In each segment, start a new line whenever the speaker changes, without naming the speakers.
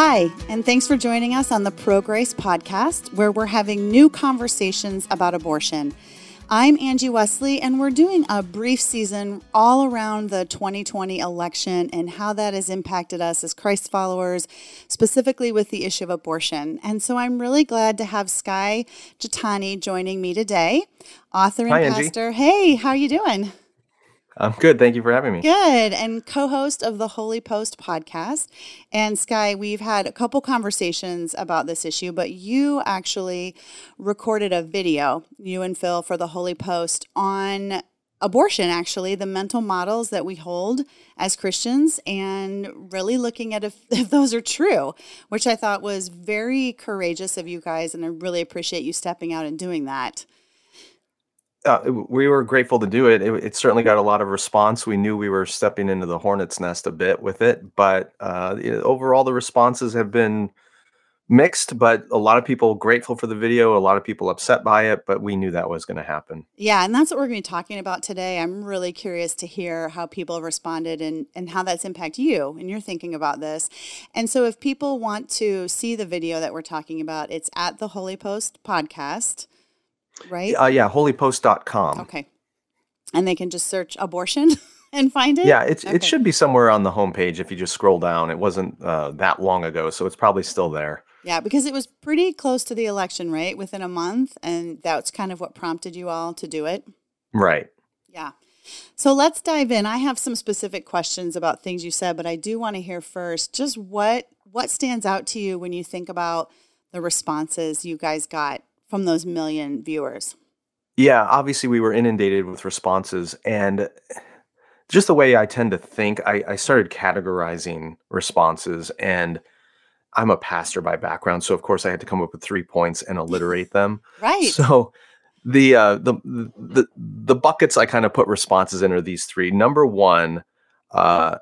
Hi, and thanks for joining us on the Pro Grace podcast, where we're having new conversations about abortion. I'm Angie Weszely, and we're doing a brief season all around the 2020 election and how that has impacted us as Christ followers, specifically with the issue of abortion. And so I'm really glad to have Skye Jethani joining me today, author and
Hi,
pastor. Angie. Hey, how are you doing?
I'm good. Thank you for having me.
Good. And co host of the Holy Post podcast. And Skye, we've had a couple conversations about this issue, but you actually recorded a video, you and Phil, for the Holy Post on abortion, actually, the mental models that we hold as Christians, and really looking at if, if those are true, which I thought was very courageous of you guys. And I really appreciate you stepping out and doing that
uh, we were grateful to do it. it. it. certainly got a lot of response. We knew we were stepping into the hornet's nest a bit with it, but uh, overall, the responses have been mixed. But a lot of people grateful for the video, a lot of people upset by it. But we knew that was going to happen.
Yeah, and that's what we're going to be talking about today. I'm really curious to hear how people responded and and how that's impacted you and you're thinking about this. And so, if people want to see the video that we're talking about, it's at the Holy Post podcast right?
Uh, yeah, holypost.com.
Okay. And they can just search abortion and find it?
Yeah, it's, okay. it should be somewhere on the homepage if you just scroll down. It wasn't uh, that long ago, so it's probably still there.
Yeah, because it was pretty close to the election, right? Within a month. And that's kind of what prompted you all to do it.
Right.
Yeah. So let's dive in. I have some specific questions about things you said, but I do want to hear first just what what stands out to you when you think about the responses you guys got from those million viewers?
Yeah, obviously we were inundated with responses and just the way I tend to think, I, I started categorizing responses and I'm a pastor by background, so of course I had to come up with three points and alliterate them.
right.
So the uh, the the the buckets I kind of put responses in are these three. Number one, uh,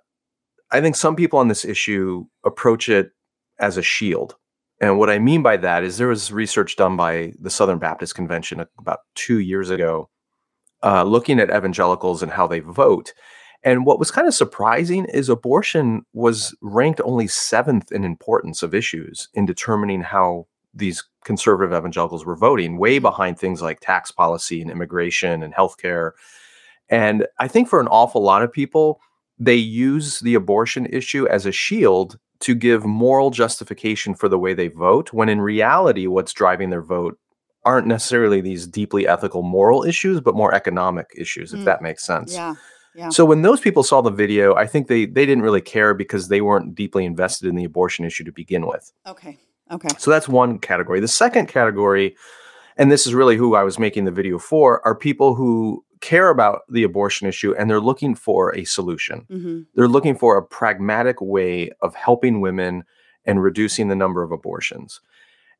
I think some people on this issue approach it as a shield. And what I mean by that is there was research done by the Southern Baptist Convention about two years ago, uh, looking at evangelicals and how they vote. And what was kind of surprising is abortion was ranked only seventh in importance of issues in determining how these conservative evangelicals were voting, way mm-hmm. behind things like tax policy and immigration and healthcare. And I think for an awful lot of people, they use the abortion issue as a shield to give moral justification for the way they vote, when in reality, what's driving their vote aren't necessarily these deeply ethical moral issues, but more economic issues, mm. if that makes sense.
Yeah. Yeah.
So when those people saw the video, I think they they didn't really care because they weren't deeply invested in the abortion issue to begin with.
Okay. Okay.
So that's one category. The second category, and this is really who I was making the video for, are people who care about the abortion issue and they're looking for a solution. Mm-hmm. They're looking for a pragmatic way of helping women and reducing the number of abortions.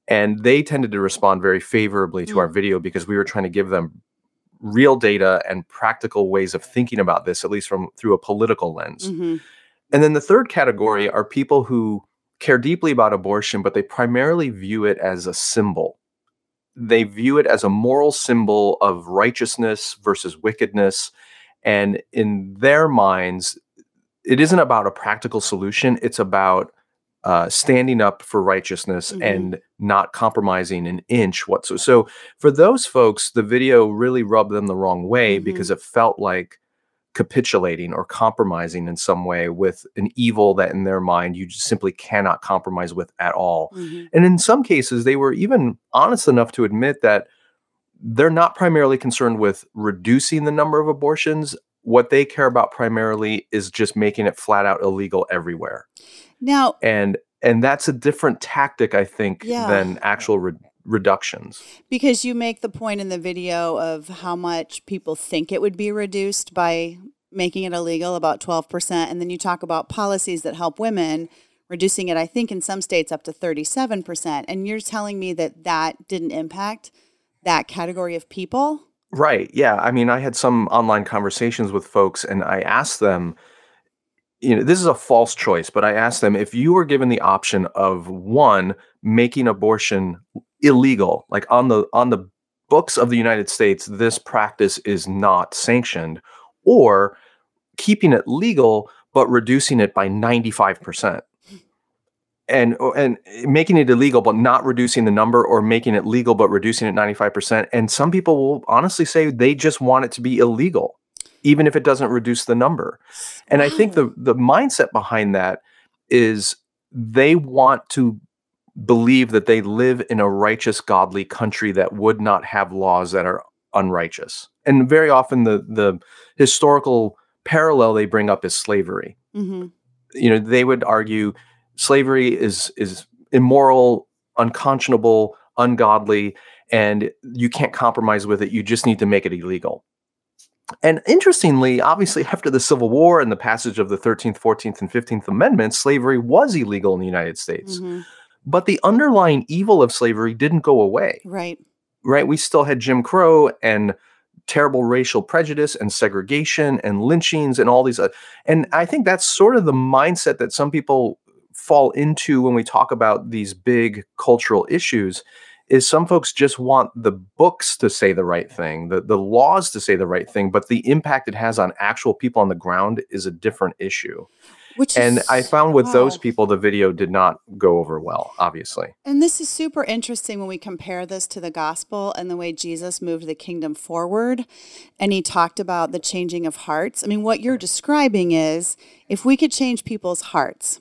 And they tended to respond very favorably to mm-hmm. our video because we were trying to give them real data and practical ways of thinking about this, at least from through a political lens. Mm-hmm. And then the third category are people who care deeply about abortion, but they primarily view it as a symbol they view it as a moral symbol of righteousness versus wickedness. And in their minds, it isn't about a practical solution, it's about uh, standing up for righteousness mm-hmm. and not compromising an inch whatsoever. So for those folks, the video really rubbed them the wrong way mm-hmm. because it felt like capitulating or compromising in some way with an evil that in their mind you just simply cannot compromise with at all. Mm-hmm. And in some cases, they were even honest enough to admit that they're not primarily concerned with reducing the number of abortions. What they care about primarily is just making it flat out illegal everywhere.
Now,
and and that's a different tactic, I think, yeah. than actual re- reductions.
Because you make the point in the video of how much people think it would be reduced by making it illegal, about 12%. And then you talk about policies that help women, reducing it, I think, in some states up to 37%. And you're telling me that that didn't impact that category of people?
Right. Yeah. I mean, I had some online conversations with folks and I asked them, you know, this is a false choice, but I asked them if you were given the option of one, making abortion illegal. Like on the on the books of the United States this practice is not sanctioned or keeping it legal but reducing it by 95%. and oh, and making it illegal but not reducing the number or making it legal but reducing it 95% and some people will honestly say they just want it to be illegal even if it doesn't reduce the number. And i think the the mindset behind that is they want to believe that they live in a righteous godly country that would not have laws that are unrighteous and very often the the historical parallel they bring up is slavery mm-hmm. you know they would argue slavery is is immoral, unconscionable, ungodly, and you can't compromise with it. You just need to make it illegal. And interestingly, obviously, after the Civil War and the passage of the 13th, 14th, and 15th Amendments, slavery was illegal in the United States. Mm-hmm. But the underlying evil of slavery didn't go away.
Right.
Right. We still had Jim Crow and terrible racial prejudice and segregation and lynchings and all these. Uh, and I think that's sort of the mindset that some people fall into when we talk about these big cultural issues is some folks just want the books to say the right thing, the, the laws to say the right thing, but the impact it has on actual people on the ground is a different issue. Which and I found with wow. those people, the video did not go over well, obviously.
And this is super interesting when we compare this to the gospel and the way Jesus moved the kingdom forward. And he talked about the changing of hearts. I mean, what you're describing is if we could change people's hearts,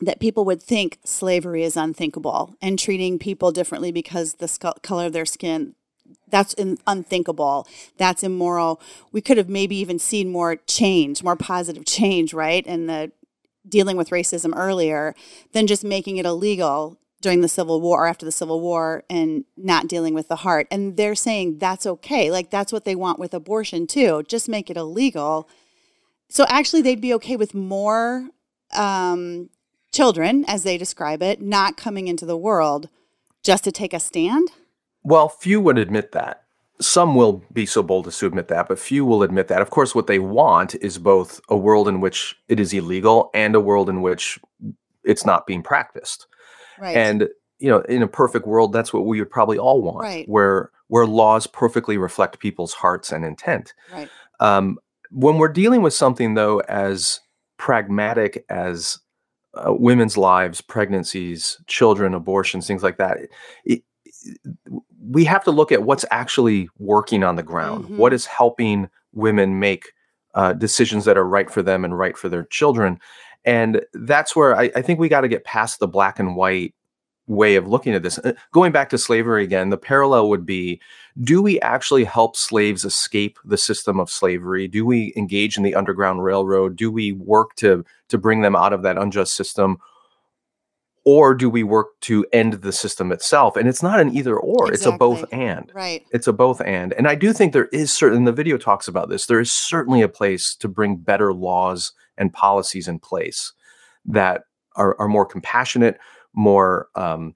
that people would think slavery is unthinkable and treating people differently because the color of their skin that's in, unthinkable that's immoral we could have maybe even seen more change more positive change right in the dealing with racism earlier than just making it illegal during the civil war or after the civil war and not dealing with the heart and they're saying that's okay like that's what they want with abortion too just make it illegal so actually they'd be okay with more um, children, as they describe it, not coming into the world just to take a stand?
Well, few would admit that. Some will be so bold as to admit that, but few will admit that. Of course, what they want is both a world in which it is illegal and a world in which it's not being practiced. Right. And you know, in a perfect world, that's what we would probably all want, right. where where laws perfectly reflect people's hearts and intent. Right. Um, when we're dealing with something though as pragmatic as uh, women's lives, pregnancies, children, abortions, things like that. It, we have to look at what's actually working on the ground. Mm-hmm. What is helping women make uh, decisions that are right for them and right for their children? And that's where I, I think we got to get past the black and white way of looking at this. Uh, going back to slavery again, the parallel would be do we actually help slaves escape the system of slavery? Do we engage in the Underground Railroad? Do we work to, to bring them out of that unjust system? Or do we work to end the system itself? And it's not an either or, exactly. it's a both and.
Right.
It's a both and. And I do think there is certain, the video talks about this, there is certainly a place to bring better laws and policies in place that are, are more compassionate, more um,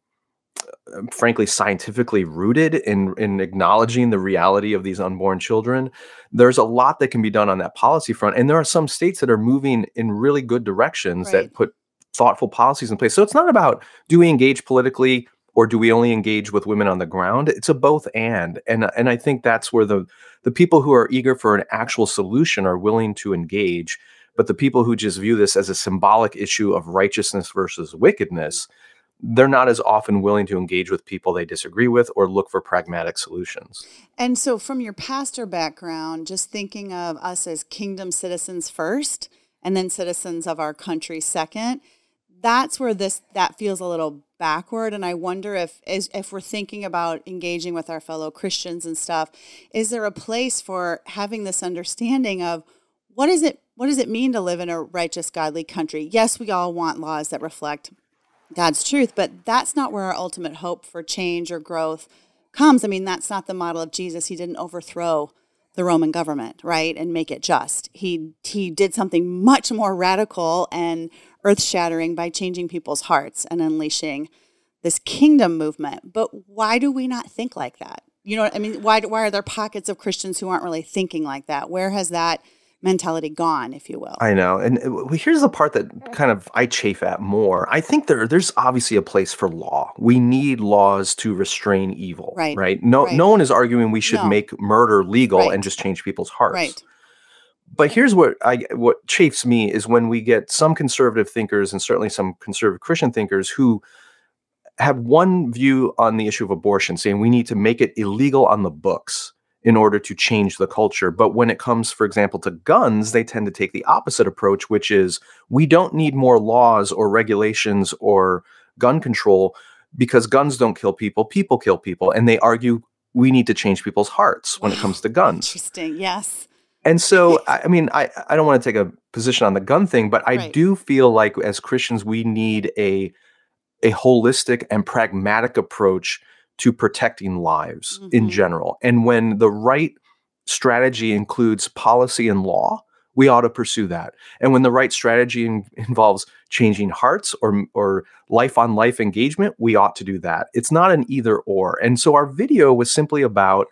frankly scientifically rooted in in acknowledging the reality of these unborn children there's a lot that can be done on that policy front and there are some states that are moving in really good directions right. that put thoughtful policies in place so it's not about do we engage politically or do we only engage with women on the ground it's a both and and and i think that's where the the people who are eager for an actual solution are willing to engage but the people who just view this as a symbolic issue of righteousness versus wickedness they're not as often willing to engage with people they disagree with or look for pragmatic solutions.
And so, from your pastor background, just thinking of us as kingdom citizens first and then citizens of our country second, that's where this that feels a little backward and i wonder if is, if we're thinking about engaging with our fellow christians and stuff is there a place for having this understanding of what is it what does it mean to live in a righteous godly country yes we all want laws that reflect God's truth, but that's not where our ultimate hope for change or growth comes. I mean, that's not the model of Jesus. He didn't overthrow the Roman government, right, and make it just. He he did something much more radical and earth-shattering by changing people's hearts and unleashing this kingdom movement. But why do we not think like that? You know, what I mean, why why are there pockets of Christians who aren't really thinking like that? Where has that mentality gone, if you will.
I know. And uh, here's the part that kind of I chafe at more. I think there there's obviously a place for law. We need laws to restrain evil. Right. Right. No right. no one is arguing we should no. make murder legal right. and just change people's hearts. Right. but here's what I what chafes me is when we get some conservative thinkers and certainly some conservative Christian thinkers who have one view on the issue of abortion, saying we need to make it illegal on the books in order to change the culture. But when it comes, for example, to guns, they tend to take the opposite approach, which is we don't need more laws or regulations or gun control because guns don't kill people, people kill people. And they argue we need to change people's hearts when it comes to guns.
Interesting. Yes.
And so, I mean, I, I don't want to take a position on the gun thing, but I right. do feel like as Christians, we need a a holistic and pragmatic approach to protecting lives mm-hmm. in general. And when the right strategy includes policy and law, we ought to pursue that. And when the right strategy in, involves changing hearts or or life on life engagement, we ought to do that. It's not an either or. And so our video was simply about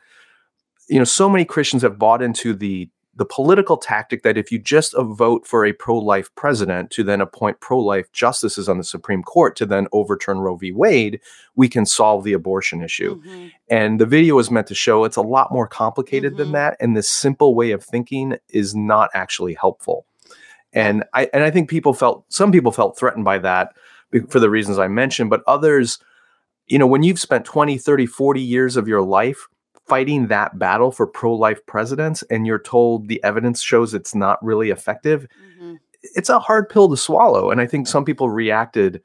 you know so many Christians have bought into the the political tactic that if you just vote for a pro-life president to then appoint pro-life justices on the Supreme Court to then overturn Roe v. Wade, we can solve the abortion issue. Mm-hmm. And the video is meant to show it's a lot more complicated mm-hmm. than that, and this simple way of thinking is not actually helpful. And I and I think people felt some people felt threatened by that for the reasons I mentioned, but others, you know, when you've spent 20, 30, 40 years of your life fighting that battle for pro-life presidents and you're told the evidence shows it's not really effective mm-hmm. it's a hard pill to swallow and i think some people reacted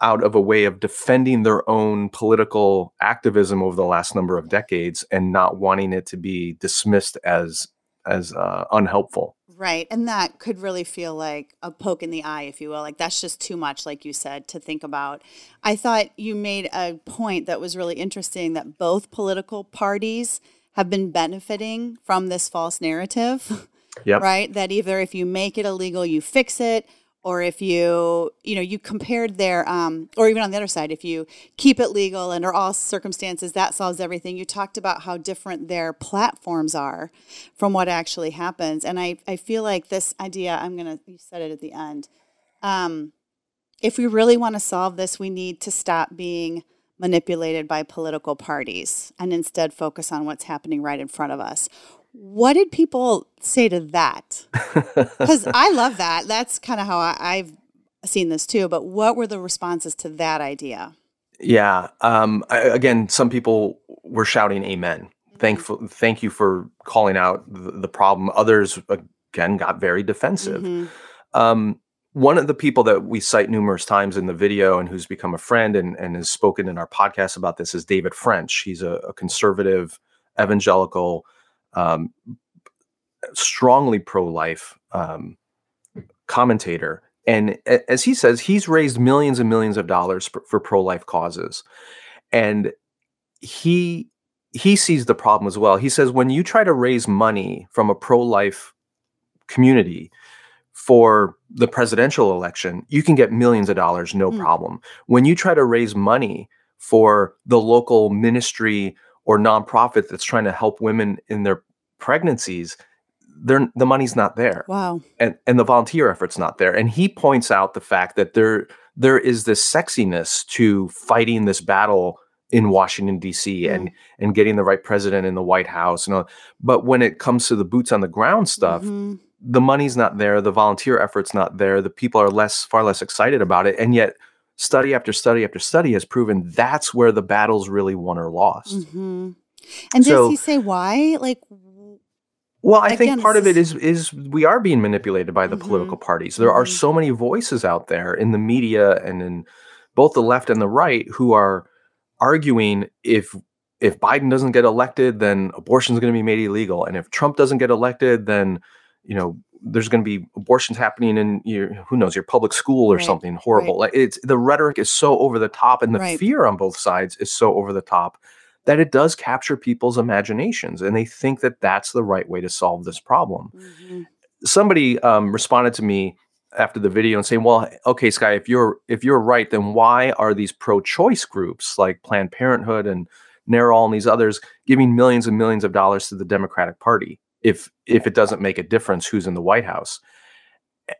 out of a way of defending their own political activism over the last number of decades and not wanting it to be dismissed as as uh, unhelpful
Right. And that could really feel like a poke in the eye, if you will. Like that's just too much, like you said, to think about. I thought you made a point that was really interesting that both political parties have been benefiting from this false narrative.
Yep.
Right. That either if you make it illegal, you fix it, or if you you know you compared their um, or even on the other side if you keep it legal under all circumstances that solves everything. You talked about how different their platforms are from what actually happens. And i, I feel like this idea i'm gonna you said it at the end. Um, if we really want to solve this we need to stop being manipulated by political parties and instead focus on what's happening right in front of us what did people say to that? Because I love that. That's kind of how I, have seen this too. But what were the responses to that idea?
Yeah. Um, I, again, some people were shouting "Amen." Mm-hmm. Thankful, thank you for calling out the, the, problem. Others again got very defensive. Mm-hmm. Um, one of the people that we cite numerous times in the video and who's become a friend and, and has spoken in our podcast about this is David French. He's a, a conservative evangelical um, strongly pro-life um, commentator. And as he says he's raised millions and millions of dollars for, for pro-life causes. And he he sees the problem as well. He says when you try to raise money from a pro-life community for the presidential election you can get millions of dollars no mm. problem. When you try to raise money for the local ministry or nonprofit that's trying to help women in their pregnancies, the money's not there.
Wow.
And and the volunteer effort's not there. And he points out the fact that there there is this sexiness to fighting this battle in Washington D.C. Mm. and and getting the right president in the White House and all. But when it comes to the boots on the ground stuff, mm-hmm. the money's not there, the volunteer effort's not there, the people are less far less excited about it, and yet study after study after study has proven that's where the battle's really won or lost.
Mm-hmm. And so, does he say why? Like,
well, I Again, think part of it is is we are being manipulated by the mm-hmm. political parties. There mm-hmm. are so many voices out there in the media and in both the left and the right who are arguing if if Biden doesn't get elected, then abortion is going to be made illegal, and if Trump doesn't get elected, then you know there's going to be abortions happening in your who knows your public school or right. something horrible. Right. Like it's the rhetoric is so over the top, and the right. fear on both sides is so over the top that it does capture people's imaginations, and they think that that's the right way to solve this problem. Mm-hmm. Somebody um, responded to me after the video and saying, "Well, okay, Skye, if you're if you're right, then why are these pro-choice groups like Planned Parenthood and NARAL and these others giving millions and millions of dollars to the Democratic Party?" If if it doesn't make a difference who's in the White House.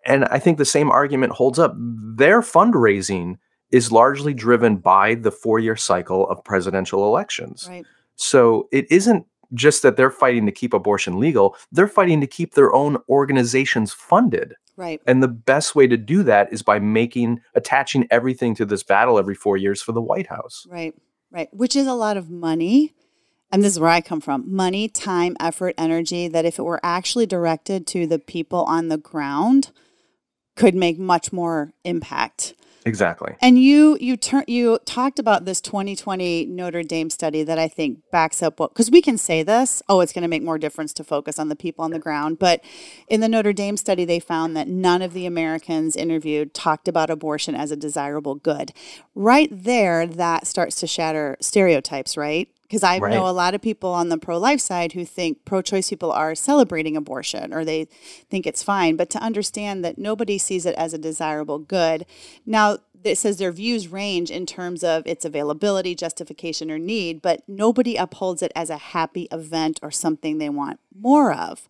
And I think the same argument holds up. Their fundraising is largely driven by the four-year cycle of presidential elections.
Right.
So it isn't just that they're fighting to keep abortion legal, they're fighting to keep their own organizations funded.
Right.
And the best way to do that is by making attaching everything to this battle every 4 years for the White House.
Right. Right. Which is a lot of money. And this is where I come from. Money, time, effort, energy that if it were actually directed to the people on the ground could make much more impact.
Exactly.
And you you turn you talked about this 2020 Notre Dame study that I think backs up what because we can say this, oh, it's going to make more difference to focus on the people on the ground. But in the Notre Dame study, they found that none of the Americans interviewed talked about abortion as a desirable good. Right there, that starts to shatter stereotypes, right? Because I right. know a lot of people on the pro life side who think pro choice people are celebrating abortion or they think it's fine, but to understand that nobody sees it as a desirable good. Now, it says their views range in terms of its availability, justification, or need, but nobody upholds it as a happy event or something they want more of.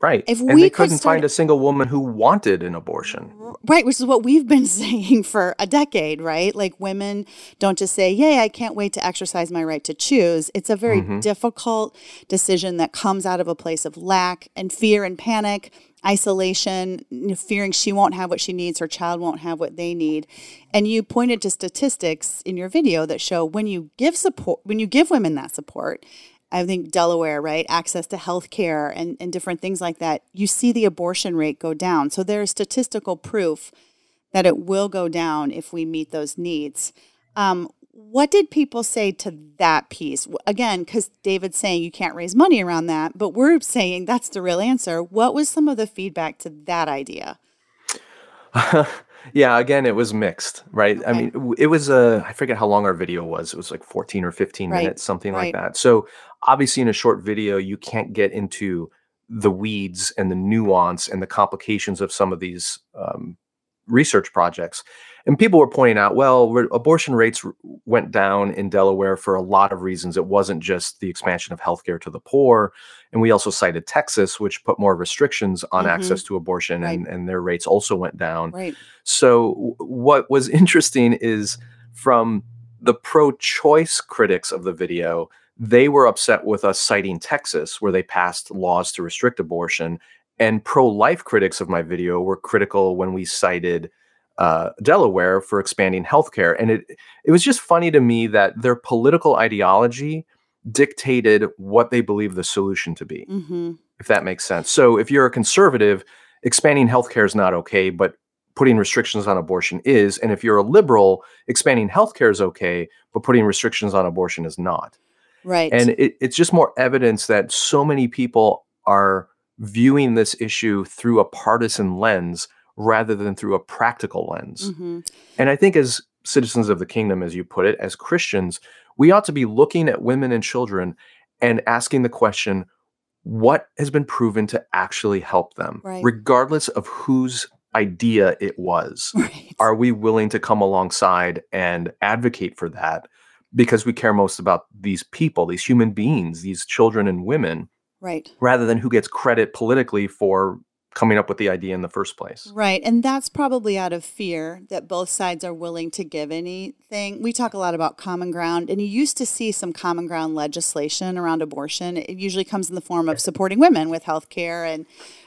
Right. If and we they couldn't start, find a single woman who wanted an abortion.
Right, which is what we've been saying for a decade, right? Like women don't just say, Yay, I can't wait to exercise my right to choose. It's a very mm-hmm. difficult decision that comes out of a place of lack and fear and panic isolation, fearing she won't have what she needs, her child won't have what they need. And you pointed to statistics in your video that show when you give support, when you give women that support, I think Delaware, right? Access to health care and, and different things like that, you see the abortion rate go down. So there's statistical proof that it will go down if we meet those needs. Um, what did people say to that piece? Again, because David's saying you can't raise money around that, but we're saying that's the real answer. What was some of the feedback to that idea?
yeah, again, it was mixed, right? Okay. I mean, it was a, I forget how long our video was. It was like 14 or 15 right. minutes, something right. like that. So obviously, in a short video, you can't get into the weeds and the nuance and the complications of some of these um, research projects. And people were pointing out, well, re- abortion rates went down in Delaware for a lot of reasons. It wasn't just the expansion of healthcare to the poor. And we also cited Texas, which put more restrictions on mm-hmm. access to abortion, right. and, and their rates also went down.
Right.
So, w- what was interesting is from the pro choice critics of the video, they were upset with us citing Texas, where they passed laws to restrict abortion. And pro life critics of my video were critical when we cited uh, Delaware for expanding healthcare. And it it was just funny to me that their political ideology dictated what they believe the solution to be, mm-hmm. if that makes sense. So if you're a conservative, expanding healthcare is not okay, but putting restrictions on abortion is. And if you're a liberal, expanding healthcare is okay, but putting restrictions on abortion is not.
Right.
And it, it's just more evidence that so many people are viewing this issue through a partisan lens rather than through a practical lens. Mm-hmm. And I think as citizens of the kingdom, as you put it, as Christians, we ought to be looking at women and children and asking the question, what has been proven to actually help them, right. regardless of whose idea it was? Right. Are we willing to come alongside and advocate for that? Because we care most about these people, these human beings, these children and women,
right?
Rather than who gets credit politically for coming up with the idea in the first place.
Right. And that's probably out of fear that both sides are willing to give anything. We talk a lot about common ground, and you used to see some common ground legislation around abortion. It usually comes in the form of supporting women with health care and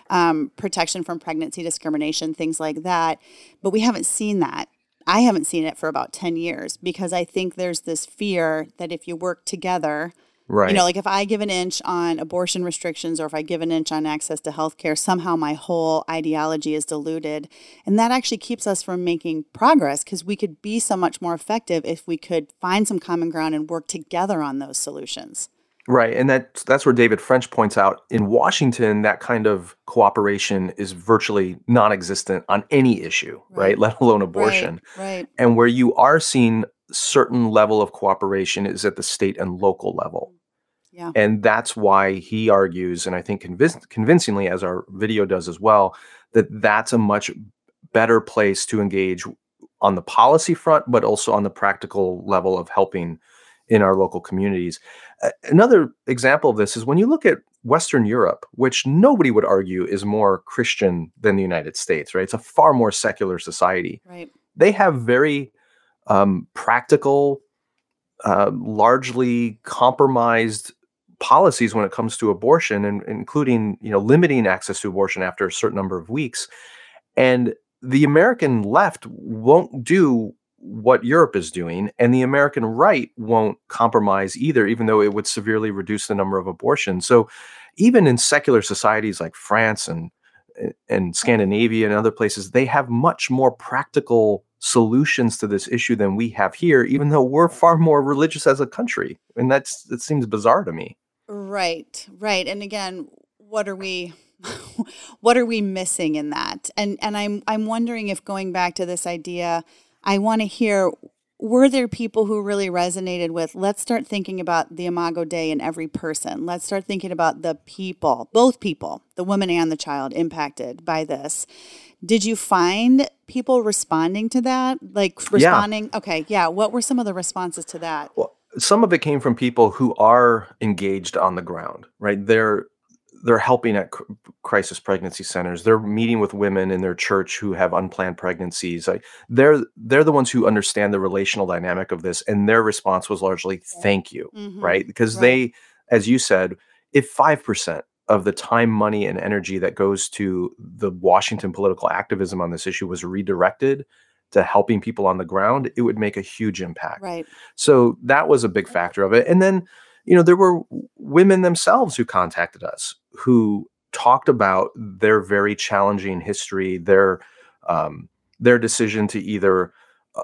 um, protection from pregnancy discrimination, things like that. But we haven't seen that. I haven't seen it for about 10 years because I think there's this fear that if you work together,
Right.
You know, like if I give an inch on abortion restrictions or if I give an inch on access to healthcare, somehow my whole ideology is diluted. And that actually keeps us from making progress because we could be so much more effective if we could find some common ground and work together on those solutions.
Right. And that that's where David French points out in Washington, that kind of cooperation is virtually non existent on any issue, right? right? Let alone abortion.
Right, right.
And where you are seeing certain level of cooperation is at the state and local level.
Yeah.
And that's why he argues, and I think convinc- convincingly, as our video does as well, that that's a much better place to engage on the policy front, but also on the practical level of helping in our local communities. Uh, another example of this is when you look at Western Europe, which nobody would argue is more Christian than the United States, right? It's a far more secular society.
Right.
They have very um, practical, uh, largely compromised policies when it comes to abortion and including you know limiting access to abortion after a certain number of weeks. And the american left won't do what europe is doing and the american right won't compromise either even though it would severely reduce the number of abortions. So even in secular societies like france and and scandinavia and other places they have much more practical solutions to this issue than we have here even though we're far more religious as a country. And that's that seems bizarre to me
Right, right. And again, what are we what are we missing in that? And and I'm I'm wondering if going back to this idea, I want to hear were there people who really resonated with let's start thinking about the imago dei in every person let's start thinking about the people both people the woman and the child impacted by this did you find people responding to that like responding yeah. okay yeah what were some of the responses to that
well some of it came from people who are engaged on the ground, right? They're they're helping at crisis pregnancy centers. They're meeting with women in their church who have unplanned pregnancies. Like they're they're the ones who understand the relational dynamic of this, and their response was largely "thank you," mm-hmm. right? Because right. they, as you said, if five percent of the time, money, and energy that goes to the Washington political activism on this issue was redirected to helping people on the ground, it would make a huge impact.
Right.
So that was a big factor of it. And then, you know, there were women themselves who contacted us who talked about their very challenging history, their um, their decision to either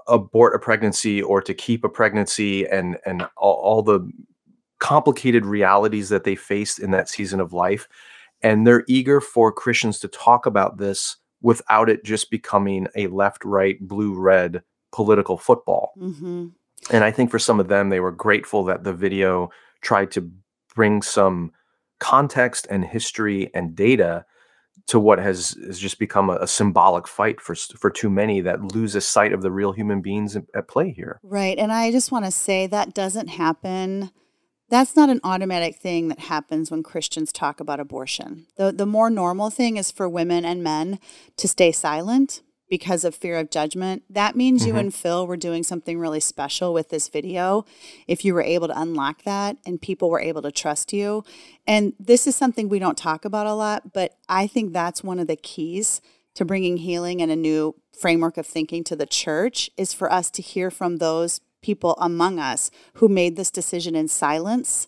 abort a pregnancy or to keep a pregnancy, and and all, all the complicated realities that they faced in that season of life. And they're eager for Christians to talk about this without it just becoming a left right blue red political football mm-hmm. and i think for some of them they were grateful that the video tried to bring some context and history and data to what has, has just become a, a, symbolic fight for for too many that loses sight of the real human beings at play here.
Right, and I just want to say that doesn't happen that's not an automatic thing that happens when Christians talk about abortion. The, the more normal thing is for women and men to stay silent because of fear of judgment. That means mm-hmm. you and Phil were doing something really special with this video. If you were able to unlock that and people were able to trust you. And this is something we don't talk about a lot, but I think that's one of the keys to bringing healing and a new framework of thinking to the church is for us to hear from those people among us who made this decision in silence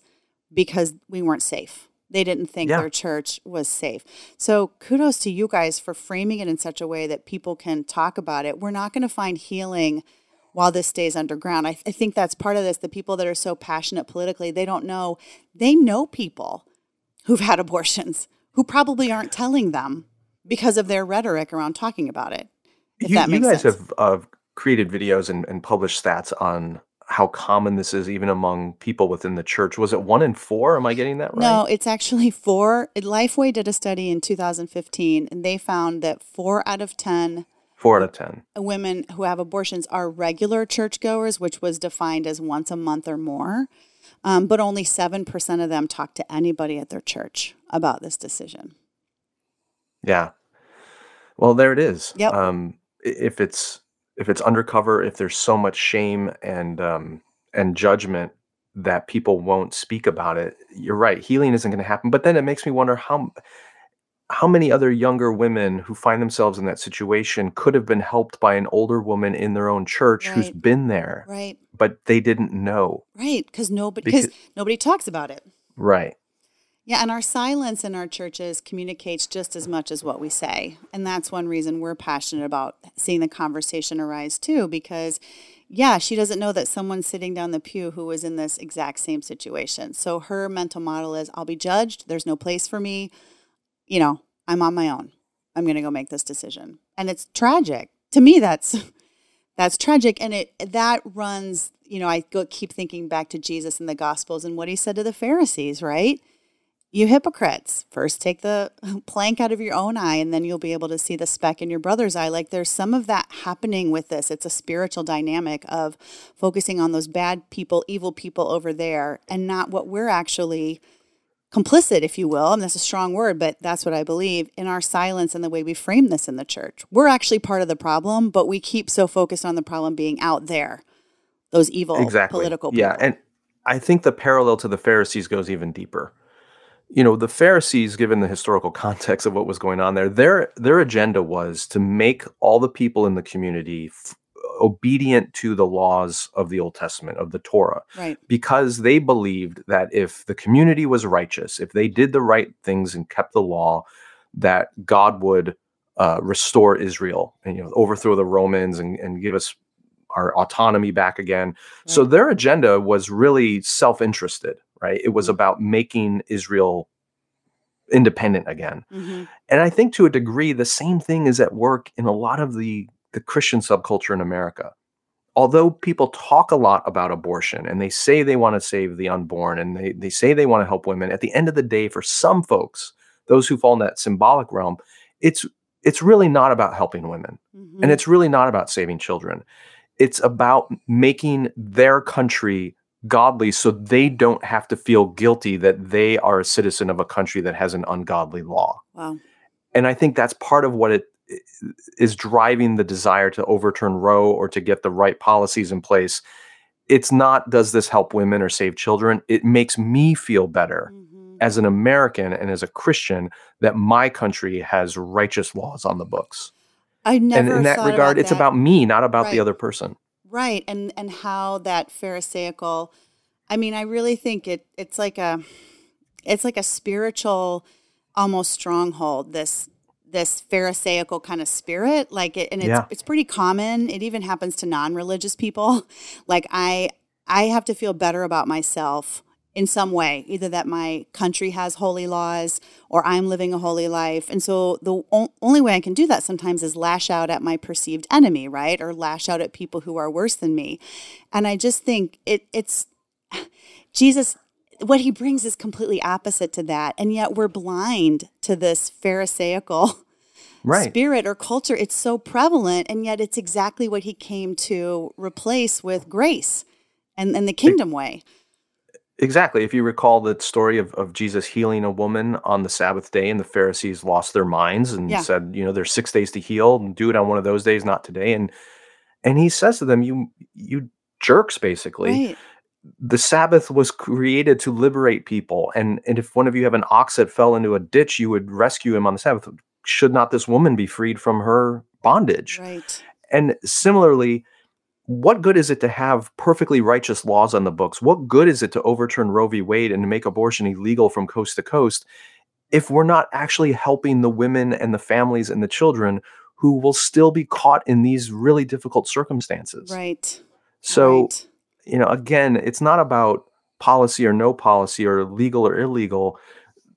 because we weren't safe. They didn't think yeah. their church was safe. So kudos to you guys for framing it in such a way that people can talk about it. We're not going to find healing while this stays underground. I, th- I think that's part of this. The people that are so passionate politically, they don't know. They know people who've had abortions who probably aren't telling them because of their rhetoric around talking about it.
If you, that makes you guys sense. have uh, created videos and, and published stats on how common this is even among people within the church. Was it one in four? Am I getting that right?
No, it's actually four. Lifeway did a study in 2015 and they found that four out of 10
Four out of 10.
Women who have abortions are regular churchgoers, which was defined as once a month or more. Um, but only 7% of them talk to anybody at their church about this decision.
Yeah. Well, there it is.
Yep.
Um, if it's if it's undercover, if there's so much shame and um, and judgment that people won't speak about it, you're right. Healing isn't going to happen. But then it makes me wonder how how many other younger women who find themselves in that situation could have been helped by an older woman in their own church right. who's been there,
right?
But they didn't know,
right? Because nobody because nobody talks about it,
right?
Yeah, and our silence in our churches communicates just as much as what we say. And that's one reason we're passionate about seeing the conversation arise too, because yeah, she doesn't know that someone's sitting down the pew who was in this exact same situation. So her mental model is I'll be judged, there's no place for me. You know, I'm on my own. I'm going to go make this decision. And it's tragic. To me that's that's tragic and it that runs, you know, I go keep thinking back to Jesus in the gospels and what he said to the Pharisees, right? You hypocrites, first take the plank out of your own eye, and then you'll be able to see the speck in your brother's eye. Like there's some of that happening with this. It's a spiritual dynamic of focusing on those bad people, evil people over there, and not what we're actually complicit, if you will. And that's a strong word, but that's what I believe in our silence and the way we frame this in the church. We're actually part of the problem, but we keep so focused on the problem being out there, those evil
exactly.
political people.
Yeah. And I think the parallel to the Pharisees goes even deeper. You know, the Pharisees, given the historical context of what was going on there, their their agenda was to make all the people in the community f- obedient to the laws of the Old Testament, of the Torah,
Right.
because they believed that if the community was righteous, if they did the right things and kept the law, that God would uh, restore Israel and you know overthrow the Romans and, and give us our autonomy back again. So their agenda was really self-interested, right? It was about making Israel independent again.
hmm
And I think to a degree, the same thing is at work in a lot of the, the Christian subculture in America. Although people talk a lot about abortion and they say they want to save the unborn and they, they say they want to help women, at the end of the day, for some folks, those who fall in that symbolic realm, it's it's really not about helping women.
hmm
And it's really not about saving children. It's about making their country godly so they don't have to feel guilty that they are a citizen of a country that has an ungodly law
wow.
and I think that's part of what it is driving the desire to overturn Roe or to get the right policies in place. It's not does this help women or save children? It makes me feel better
Mhm.
as an American and as a Christian that my country has righteous laws on the books.
I never
and in that regard, it's
that.
about me, not about
Right.
the other person.
Right and and how that pharisaical i mean i really think it it's like a it's like a spiritual almost stronghold this this pharisaical kind of spirit like it and it's
Yeah.
it's pretty common it even happens to non-religious people like i i have to feel better about myself in some way either that my country has holy laws or i'm living a holy life. And so the o- only way i can do that sometimes is lash out at my perceived enemy right? Or lash out at people who are worse than me. And i just think it it's jesus what he brings is completely opposite to that. And yet we're blind to this pharisaical
Right.
spirit or culture. It's so prevalent and yet it's exactly what he came to replace with grace and, and the kingdom way
Exactly. If you recall the story of, of Jesus healing a woman on the Sabbath day, and the Pharisees lost their minds and
Yeah.
said, you know, there's six days to heal, and do it on one of those days, not today. And and he says to them, You you jerks, basically.
right
The Sabbath was created to liberate people. And and if one of you have an ox that fell into a ditch, you would rescue him on the Sabbath. Should not this woman be freed from her bondage?
right
And similarly, what good is it to have perfectly righteous laws on the books? What good is it to overturn Roe v. Wade and to make abortion illegal from coast to coast if we're not actually helping the women and the families and the children who will still be caught in these really difficult circumstances?
right
So,
right.
you know, again, it's not about policy or no policy or legal or illegal.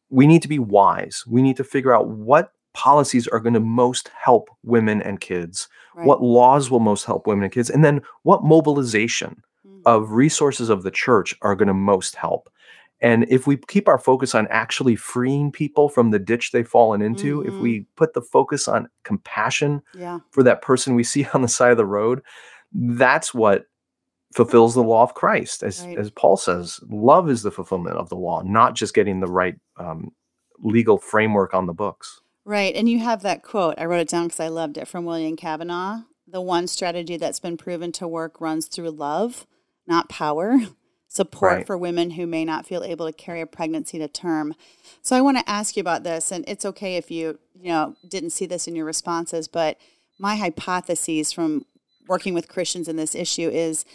We need to be wise. We need to figure out what policies are going to most help women and kids
right.
what laws will most help women and kids, and then what mobilization
Mhm.
of resources of the church are going to most help. And if we keep our focus on actually freeing people from the ditch they've fallen into, if
Mhm.
we put the focus on compassion
yeah
for that person we see on the side of the road, that's what fulfills the law of Christ. As,
Right.
as Paul says, love is the fulfillment of the law, not just getting the right um, legal framework on the books.
Right. And you have that quote. I wrote it down because I loved it from William Kavanaugh. The one strategy that's been proven to work runs through love, not power. Support
Right.
for women who may not feel able to carry a pregnancy to term. So I want to ask you about this, and it's okay if you, you know, didn't see this in your responses, but my hypotheses from working with Christians in this issue is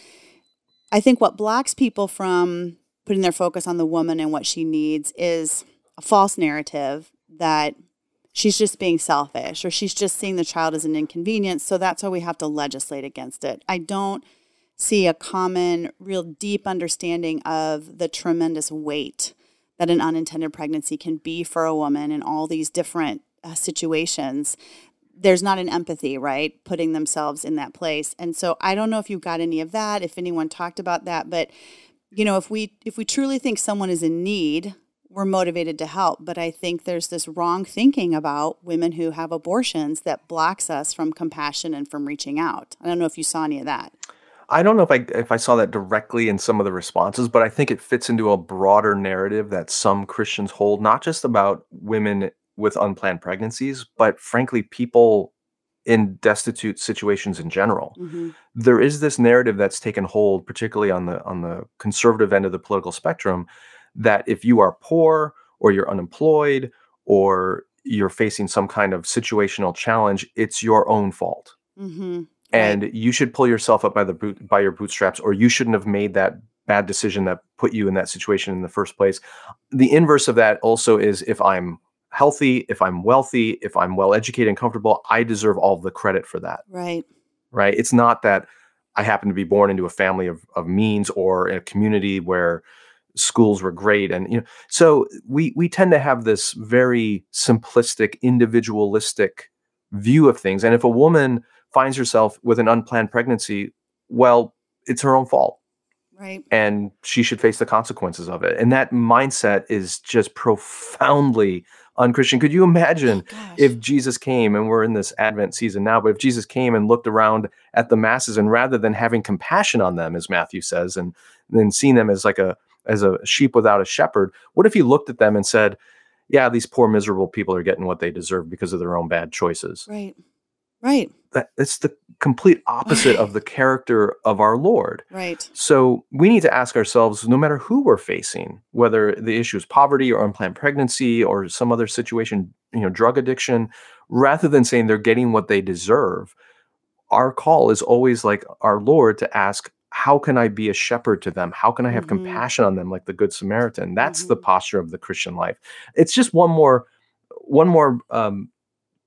I think what blocks people from putting their focus on the woman and what she needs is a false narrative that she's just being selfish or she's just seeing the child as an inconvenience. So that's why we have to legislate against it. I don't see a common, real deep understanding of the tremendous weight that an unintended pregnancy can be for a woman in all these different uh, situations. There's not an empathy, right? Putting themselves in that place. And so I don't know if you got any of that, if anyone talked about that, but you know, if we if we truly think someone is in need, we're motivated to help. But I think there's this wrong thinking about women who have abortions that blocks us from compassion and from reaching out. I don't know if you saw any of that.
I don't know if I if I saw that directly in some of the responses, but I think it fits into a broader narrative that some Christians hold, not just about women with unplanned pregnancies, but frankly, people in destitute situations in general. Mm-hmm. There is this narrative that's taken hold, particularly on the on the conservative end of the political spectrum, that if you are poor or you're unemployed or you're facing some kind of situational challenge, it's your own fault. Mm-hmm. And right. you should pull yourself up by the boot by your bootstraps, or you shouldn't have made that bad decision that put you in that situation in the first place. The inverse of that also is if I'm healthy, if I'm wealthy, if I'm well educated and comfortable, I deserve all the credit for that.
Right.
Right. It's not that I happen to be born into a family of, of means or in a community where schools were great and you know so we we tend to have this very simplistic individualistic view of things and if a woman finds herself with an unplanned pregnancy well it's her own fault.
Right.
And she should face the consequences of it and that mindset is just profoundly unchristian. Could you imagine oh, if jesus came and we're in this advent season now but if jesus came and looked around at the masses and rather than having compassion on them as matthew says and then seeing them as like a as a sheep without a shepherd what if he looked at them and said yeah these poor miserable people are getting what they deserve because of their own bad choices.
Right. Right.
That it's the complete opposite of the character of our lord.
Right.
So we need to ask ourselves no matter who we're facing whether the issue is poverty or unplanned pregnancy or some other situation you know drug addiction rather than saying they're getting what they deserve our call is always like our lord to ask how can I be a shepherd to them? How can I have mm-hmm. compassion on them like the good Samaritan? That's mm-hmm. the posture of the Christian life. It's just one more one more um,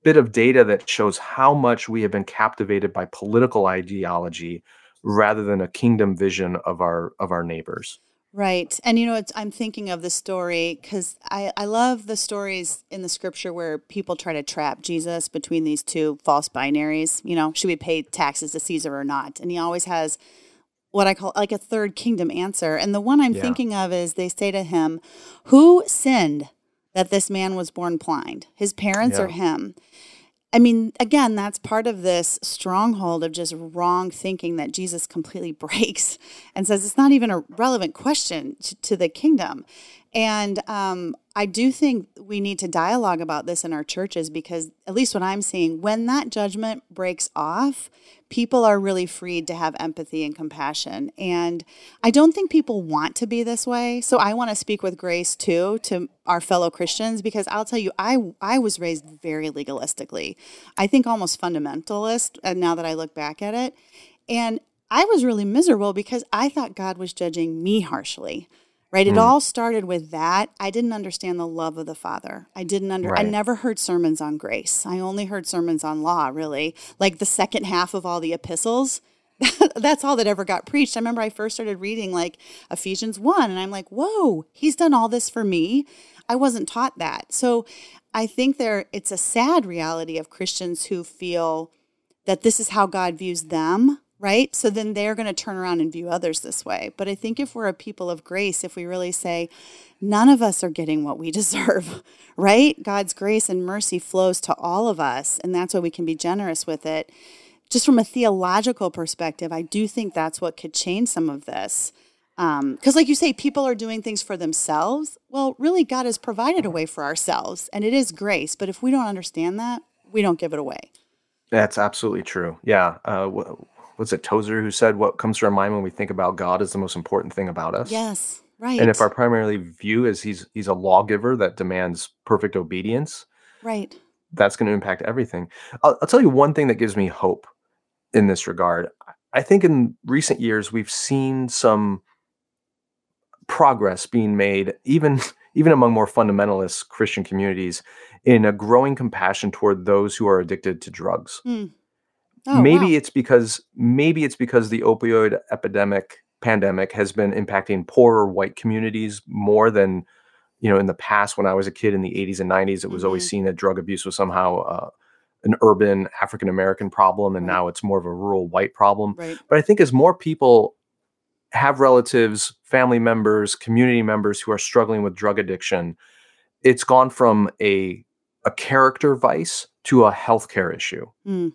bit of data that shows how much we have been captivated by political ideology rather than a kingdom vision of our of our neighbors.
Right. And you know, I'm thinking of the story because I, I love the stories in the scripture where people try to trap Jesus between these two false binaries. You know, should we pay taxes to Caesar or not? And he always has what I call like a third kingdom answer. And the one I'm yeah. thinking of is they say to him, Who sinned that this man was born blind? His parents yeah. or him? I mean, again, that's part of this stronghold of just wrong thinking that Jesus completely breaks and says it's not even a relevant question to, to the kingdom. And um, I do think we need to dialogue about this in our churches because, at least what I'm seeing, when that judgment breaks off, people are really freed to have empathy and compassion. And I don't think people want to be this way. So I want to speak with grace too to our fellow Christians because I'll tell you, I, I was raised very legalistically. I think almost fundamentalist and uh, now that I look back at it. And I was really miserable because I thought God was judging me harshly right? It mm. all started with that. I didn't understand the love of the father. I didn't under right. i never heard sermons on grace. I only heard sermons on law really. Like the second half of all the epistles that's all that ever got preached. I remember i first started reading like ephesians 1 and i'm like whoa he's done all this for me. I wasn't taught that. So i think there it's a sad reality of christians who feel that this is how god views them right? So then they're going to turn around and view others this way. But I think if we're a people of grace, if we really say, none of us are getting what we deserve, right? God's grace and mercy flows to all of us, and that's why we can be generous with it. Just from a theological perspective, I do think that's what could change some of this. Because, um, like you say, people are doing things for themselves. Well, really, God has provided a way for ourselves, and it is grace. But if we don't understand that, we don't give it away.
That's absolutely true. Yeah. Uh, was it Tozer who said what comes to our mind when we think about God is the most important thing about us?
Yes, right.
And if our primary view is he's he's a lawgiver that demands perfect obedience,
right,
that's going to impact everything. I'll, I'll tell you one thing that gives me hope in this regard. I think in recent years we've seen some progress being made, even even among more fundamentalist Christian communities, in a growing compassion toward those who are addicted to drugs. Mm. Oh, maybe wow. it's because maybe it's because the opioid epidemic pandemic has been impacting poorer white communities more than you know in the past when I was a kid in the 80s and 90s it was mm-hmm. always seen that drug abuse was somehow uh, an urban African American problem and right. now it's more of a rural white problem.
Right.
But I think as more people have relatives, family members, community members who are struggling with drug addiction, it's gone from a a character vice to a healthcare issue. Mm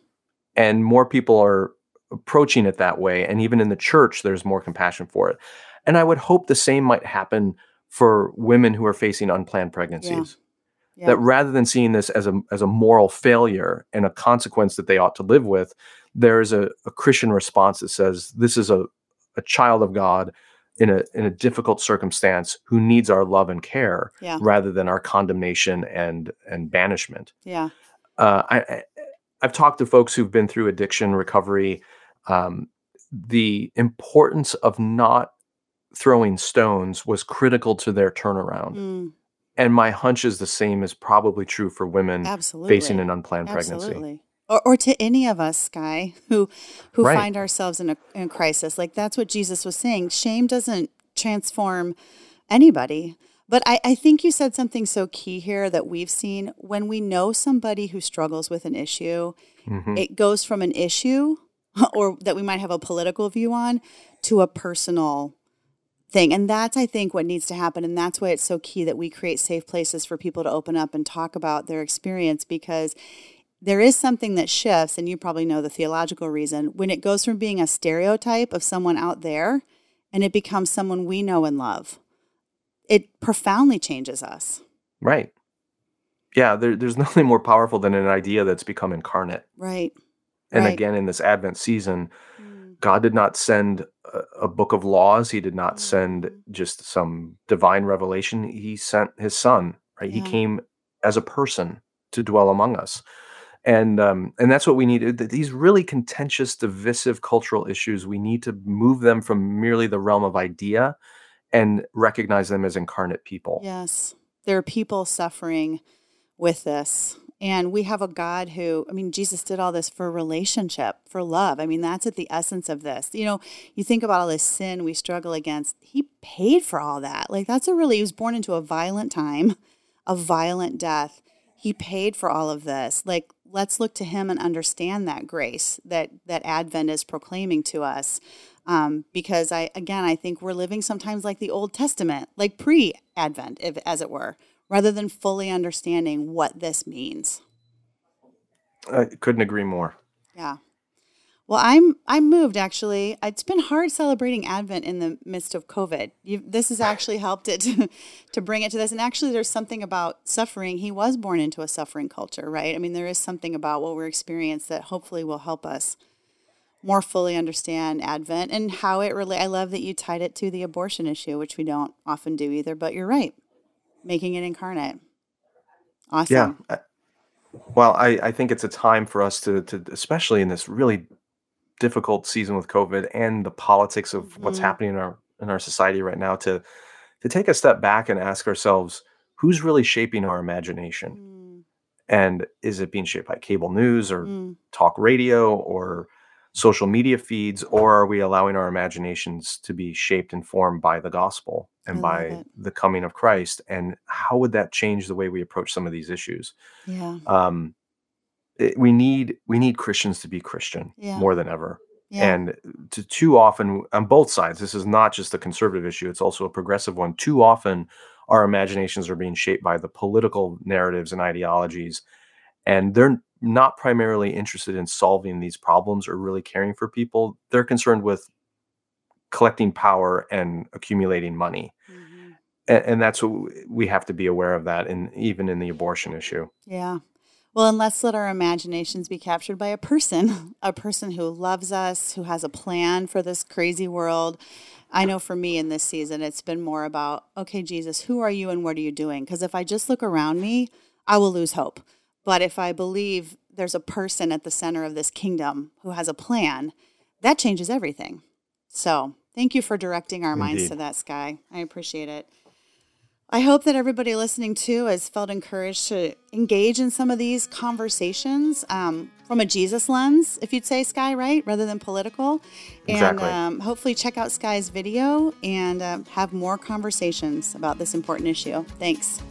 and more people are approaching it that way and even in the church there's more compassion for it and i would hope the same might happen for women who are facing unplanned pregnancies Yeah. That rather than seeing this as a as a moral failure and a consequence that they ought to live with, there is a, a Christian response that says this is a, a child of God in a in a difficult circumstance who needs our love and care
yeah.
rather than our condemnation and and banishment.
Yeah.
Uh, I, I've talked to folks who've been through addiction recovery. Um, the importance of not throwing stones was critical to their turnaround.
Mm.
And my hunch is the same is probably true for women
Absolutely.
facing an unplanned
Absolutely.
pregnancy.
Or, or to any of us, Skye, who who
Right.
find ourselves in a, in a crisis. Like that's what Jesus was saying. Shame doesn't transform anybody. But I, I think you said something so key here that we've seen when we know somebody who struggles with an issue,
Mhm.
it goes from an issue or that we might have a political view on to a personal thing. And that's, I think, what needs to happen. And that's why it's so key that we create safe places for people to open up and talk about their experience because there is something that shifts, and you probably know the theological reason, when it goes from being a stereotype of someone out there and it becomes someone we know and love. It profoundly changes us.
Right. Yeah, there, there's nothing more powerful than an idea that's become incarnate.
Right.
And
Right.
again, in this Advent season,
Mm.
God did not send a, a book of laws. He did not send
Mhm.
just some divine revelation. He sent his son, right? He came as a person to dwell among us. And um, and that's what we need. These really contentious, divisive cultural issues, we need to move them from merely the realm of idea and recognize them as incarnate people.
Yes. There are people suffering with this. And we have a God who, I mean, Jesus did all this for relationship, for love. I mean, that's at the essence of this. You know, you think about all this sin we struggle against. He paid for all that. Like, that's a really, he was born into a violent time, a violent death. He paid for all of this. Like, let's look to him and understand that grace that that Advent is proclaiming to us. Um, because I, again, I think we're living sometimes like the Old Testament, like pre-Advent, if, as it were, rather than fully understanding what this means.
I couldn't agree more.
Yeah. Well, I'm I'm moved actually. It's been hard celebrating Advent in the midst of COVID. You, this has actually helped it to, to bring it to this. And actually, there's something about suffering. He was born into a suffering culture, right? I mean, there is something about what we're experiencing that hopefully will help us more fully understand Advent and how it relate. I love that you tied it to the abortion issue, which we don't often do either. But you're right, making it incarnate. Awesome.
Yeah. Well, I, I think it's a time for us to, to, especially in this really difficult season with COVID and the politics of what's
Mhm.
happening in our in our society right now, to to take a step back and ask ourselves, who's really shaping our imagination?
Mm,
And is it being shaped by cable news or
mm,
talk radio or social media feeds, or are we allowing our imaginations to be shaped and formed by the gospel and by
it.
the coming of Christ? And how would that change the way we approach some of these issues?
yeah.
um, it- we need we need Christians to be Christian
Yeah.
more than ever.
Yeah.
And to too often on both sides, this is not just a conservative issue; it's also a progressive one. Too often, our imaginations are being shaped by the political narratives and ideologies, and they're not primarily interested in solving these problems or really caring for people. They're concerned with collecting power and accumulating money,
Mhm.
and, and that's what we have to be aware of. That, and even in the abortion issue.
Yeah. Well, and let's let our imaginations be captured by a person, a person who loves us, who has a plan for this crazy world. I know for me in this season, it's been more about, okay, Jesus, who are you and what are you doing? Because if I just look around me, I will lose hope. But if I believe there's a person at the center of this kingdom who has a plan, that changes everything. So thank you for directing our minds to that, Skye. I appreciate it. I hope that everybody listening too has felt encouraged to engage in some of these conversations um, from a Jesus lens, if you'd say, Skye, right, rather than political.
Exactly.
And um, hopefully check out Skye's video and um have more conversations about this important issue. Thanks.